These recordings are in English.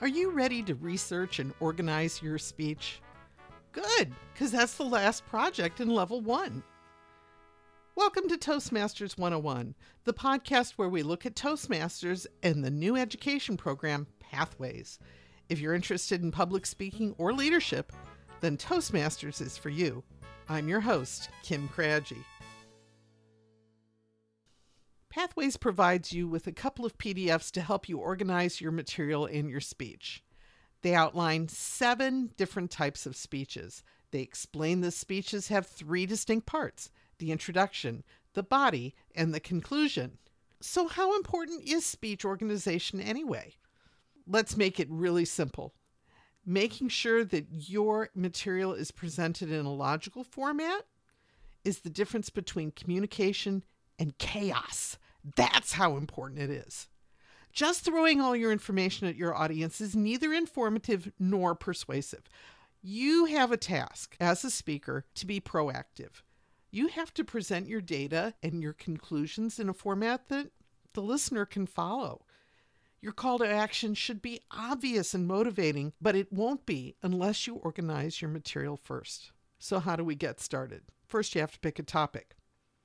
Are you ready to research and organize your speech? Good, because that's the last project in level one. Welcome to Toastmasters 101, the podcast where we look at Toastmasters and the new education program, Pathways. If you're interested in public speaking or leadership, then Toastmasters is for you. I'm your host, Kim Craggy. Pathways provides you with a couple of PDFs to help you organize your material in your speech. They outline seven different types of speeches. They explain the speeches have three distinct parts the introduction, the body, and the conclusion. So, how important is speech organization anyway? Let's make it really simple. Making sure that your material is presented in a logical format is the difference between communication and chaos. That's how important it is. Just throwing all your information at your audience is neither informative nor persuasive. You have a task as a speaker to be proactive. You have to present your data and your conclusions in a format that the listener can follow. Your call to action should be obvious and motivating, but it won't be unless you organize your material first. So, how do we get started? First, you have to pick a topic.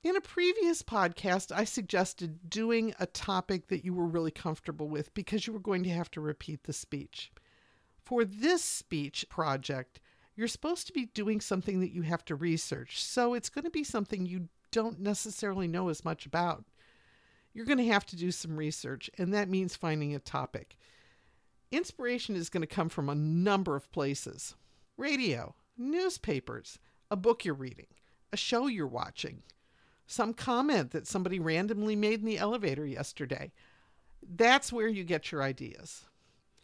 In a previous podcast, I suggested doing a topic that you were really comfortable with because you were going to have to repeat the speech. For this speech project, you're supposed to be doing something that you have to research, so it's going to be something you don't necessarily know as much about. You're going to have to do some research, and that means finding a topic. Inspiration is going to come from a number of places radio, newspapers, a book you're reading, a show you're watching some comment that somebody randomly made in the elevator yesterday. That's where you get your ideas.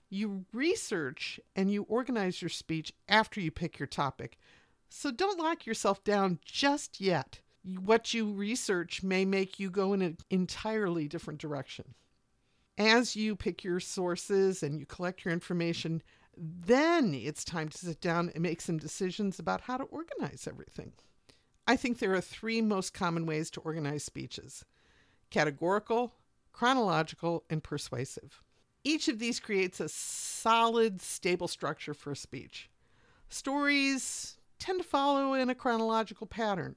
You research and you organize your speech after you pick your topic. So don't lock yourself down just yet. What you research may make you go in an entirely different direction. As you pick your sources and you collect your information, then it's time to sit down and make some decisions about how to organize everything. I think there are three most common ways to organize speeches categorical, chronological, and persuasive. Each of these creates a solid, stable structure for a speech. Stories tend to follow in a chronological pattern.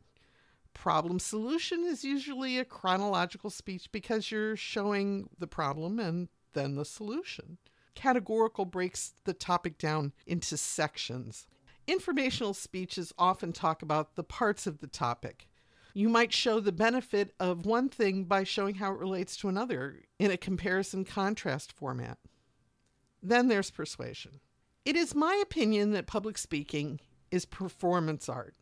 Problem solution is usually a chronological speech because you're showing the problem and then the solution. Categorical breaks the topic down into sections. Informational speeches often talk about the parts of the topic. You might show the benefit of one thing by showing how it relates to another in a comparison contrast format. Then there's persuasion. It is my opinion that public speaking is performance art.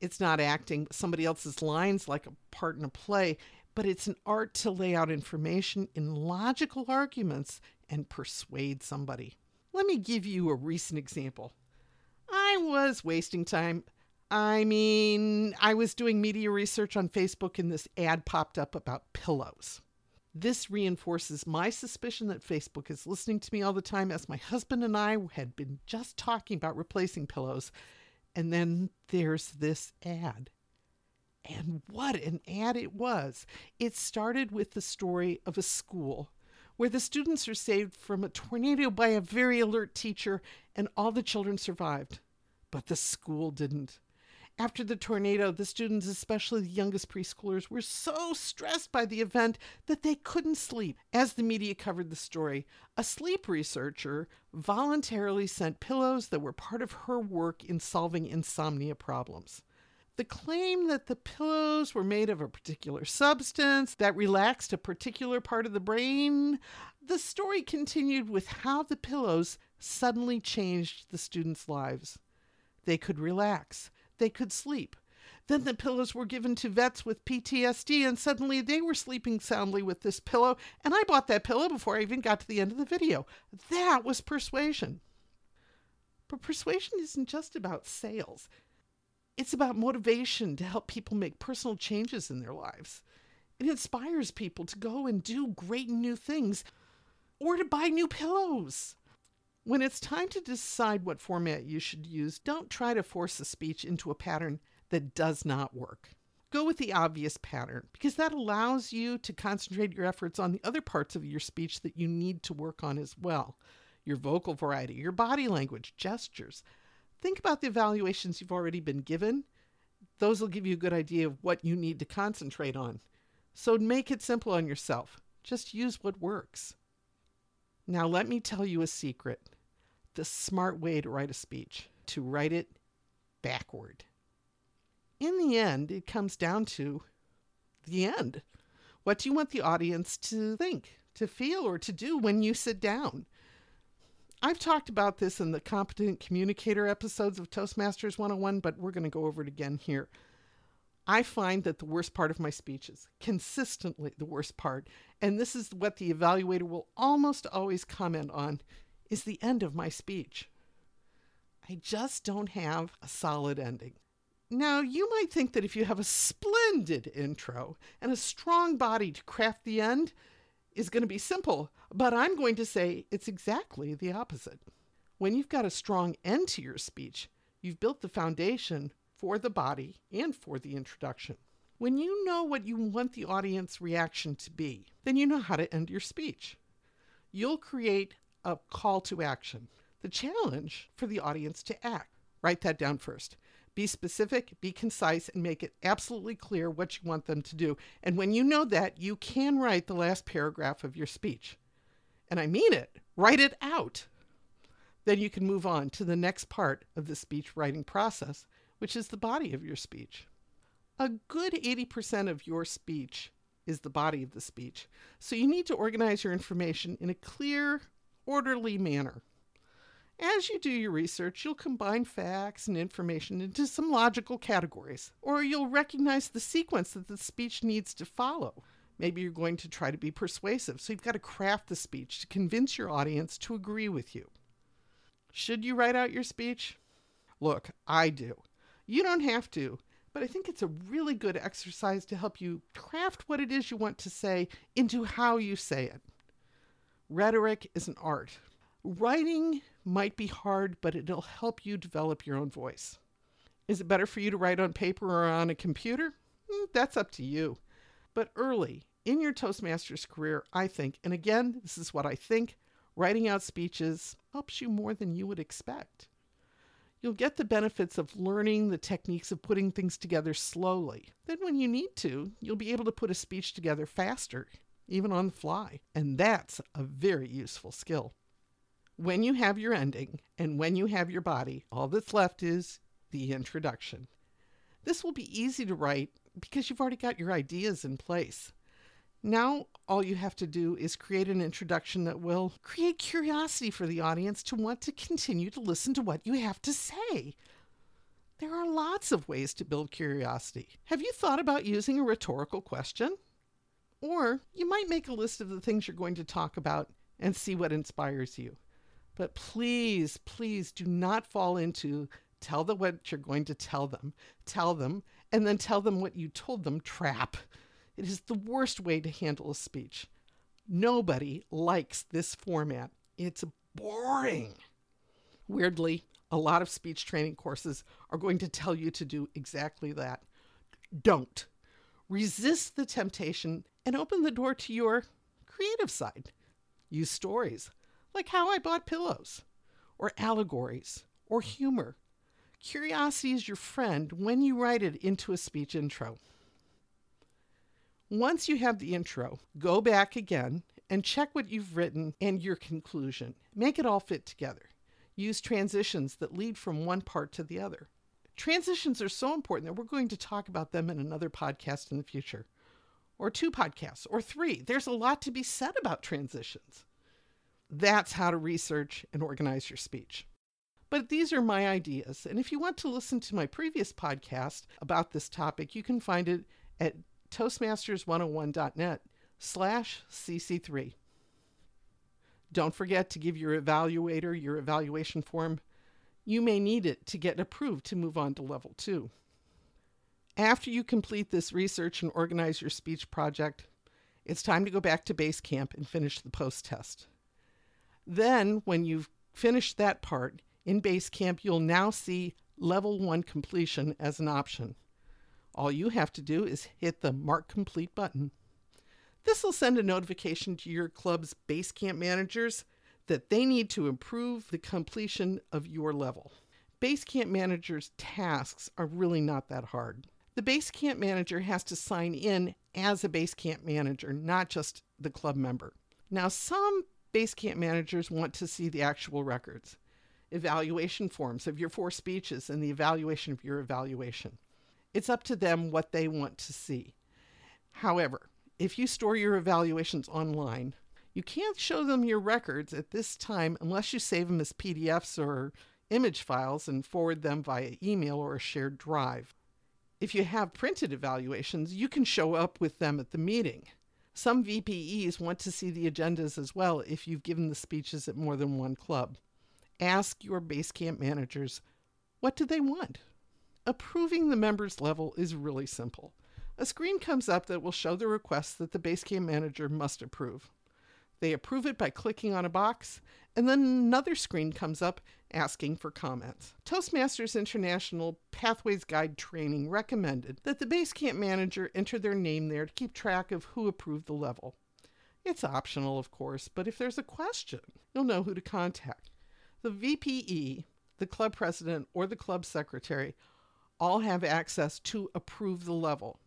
It's not acting somebody else's lines like a part in a play, but it's an art to lay out information in logical arguments and persuade somebody. Let me give you a recent example. I was wasting time. I mean, I was doing media research on Facebook and this ad popped up about pillows. This reinforces my suspicion that Facebook is listening to me all the time, as my husband and I had been just talking about replacing pillows. And then there's this ad. And what an ad it was! It started with the story of a school where the students are saved from a tornado by a very alert teacher, and all the children survived. But the school didn't. After the tornado, the students, especially the youngest preschoolers, were so stressed by the event that they couldn't sleep. As the media covered the story, a sleep researcher voluntarily sent pillows that were part of her work in solving insomnia problems. The claim that the pillows were made of a particular substance that relaxed a particular part of the brain, the story continued with how the pillows suddenly changed the students' lives. They could relax, they could sleep. Then the pillows were given to vets with PTSD, and suddenly they were sleeping soundly with this pillow. And I bought that pillow before I even got to the end of the video. That was persuasion. But persuasion isn't just about sales, it's about motivation to help people make personal changes in their lives. It inspires people to go and do great new things or to buy new pillows. When it's time to decide what format you should use, don't try to force a speech into a pattern that does not work. Go with the obvious pattern because that allows you to concentrate your efforts on the other parts of your speech that you need to work on as well. your vocal variety, your body language, gestures. Think about the evaluations you've already been given. Those will give you a good idea of what you need to concentrate on. So make it simple on yourself. Just use what works. Now, let me tell you a secret the smart way to write a speech, to write it backward. In the end, it comes down to the end. What do you want the audience to think, to feel, or to do when you sit down? I've talked about this in the competent communicator episodes of Toastmasters 101, but we're going to go over it again here. I find that the worst part of my speeches, consistently the worst part, and this is what the evaluator will almost always comment on, is the end of my speech. I just don't have a solid ending. Now, you might think that if you have a splendid intro and a strong body to craft the end, is going to be simple, but I'm going to say it's exactly the opposite. When you've got a strong end to your speech, you've built the foundation for the body and for the introduction. When you know what you want the audience reaction to be, then you know how to end your speech. You'll create a call to action, the challenge for the audience to act. Write that down first. Be specific, be concise, and make it absolutely clear what you want them to do. And when you know that, you can write the last paragraph of your speech. And I mean it, write it out. Then you can move on to the next part of the speech writing process, which is the body of your speech. A good 80% of your speech is the body of the speech. So you need to organize your information in a clear, orderly manner. As you do your research, you'll combine facts and information into some logical categories, or you'll recognize the sequence that the speech needs to follow. Maybe you're going to try to be persuasive, so you've got to craft the speech to convince your audience to agree with you. Should you write out your speech? Look, I do. You don't have to, but I think it's a really good exercise to help you craft what it is you want to say into how you say it. Rhetoric is an art. Writing might be hard, but it'll help you develop your own voice. Is it better for you to write on paper or on a computer? Mm, that's up to you. But early in your Toastmasters career, I think, and again, this is what I think, writing out speeches helps you more than you would expect. You'll get the benefits of learning the techniques of putting things together slowly. Then, when you need to, you'll be able to put a speech together faster, even on the fly. And that's a very useful skill. When you have your ending and when you have your body, all that's left is the introduction. This will be easy to write because you've already got your ideas in place. Now, all you have to do is create an introduction that will create curiosity for the audience to want to continue to listen to what you have to say. There are lots of ways to build curiosity. Have you thought about using a rhetorical question? Or you might make a list of the things you're going to talk about and see what inspires you. But please, please do not fall into tell them what you're going to tell them, tell them, and then tell them what you told them trap. It is the worst way to handle a speech. Nobody likes this format. It's boring. Weirdly, a lot of speech training courses are going to tell you to do exactly that. Don't. Resist the temptation and open the door to your creative side. Use stories like how I bought pillows, or allegories, or humor. Curiosity is your friend when you write it into a speech intro. Once you have the intro, go back again and check what you've written and your conclusion. Make it all fit together. Use transitions that lead from one part to the other. Transitions are so important that we're going to talk about them in another podcast in the future, or two podcasts, or three. There's a lot to be said about transitions. That's how to research and organize your speech. But these are my ideas. And if you want to listen to my previous podcast about this topic, you can find it at toastmasters101.net slash cc3. Don't forget to give your evaluator your evaluation form. You may need it to get approved to move on to level two. After you complete this research and organize your speech project, it's time to go back to base camp and finish the post test. Then, when you've finished that part in base camp, you'll now see level one completion as an option. All you have to do is hit the Mark Complete button. This will send a notification to your club's base camp managers that they need to improve the completion of your level. Base camp Manager's tasks are really not that hard. The base camp Manager has to sign in as a base camp Manager, not just the club member. Now, some base camp managers want to see the actual records, evaluation forms of your four speeches, and the evaluation of your evaluation. It's up to them what they want to see. However, if you store your evaluations online, you can't show them your records at this time unless you save them as PDFs or image files and forward them via email or a shared drive. If you have printed evaluations, you can show up with them at the meeting. Some VPEs want to see the agendas as well if you've given the speeches at more than one club. Ask your Basecamp managers what do they want? Approving the members level is really simple. A screen comes up that will show the requests that the Basecamp manager must approve. They approve it by clicking on a box, and then another screen comes up asking for comments. Toastmasters International Pathways Guide Training recommended that the Basecamp manager enter their name there to keep track of who approved the level. It's optional, of course, but if there's a question, you'll know who to contact. The VPE, the club president, or the club secretary all have access to approve the level.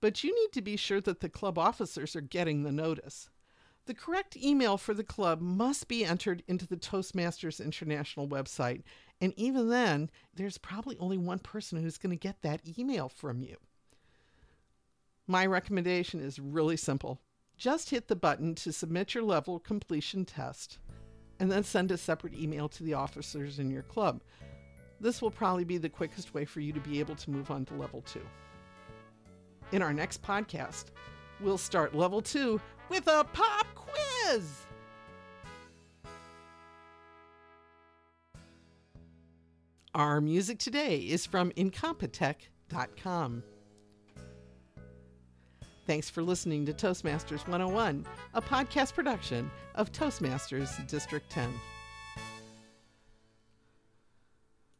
But you need to be sure that the club officers are getting the notice. The correct email for the club must be entered into the Toastmasters International website, and even then, there's probably only one person who's going to get that email from you. My recommendation is really simple. Just hit the button to submit your level completion test, and then send a separate email to the officers in your club. This will probably be the quickest way for you to be able to move on to level two. In our next podcast, we'll start level two with a pop quiz. Our music today is from Incompetech.com. Thanks for listening to Toastmasters 101, a podcast production of Toastmasters District 10.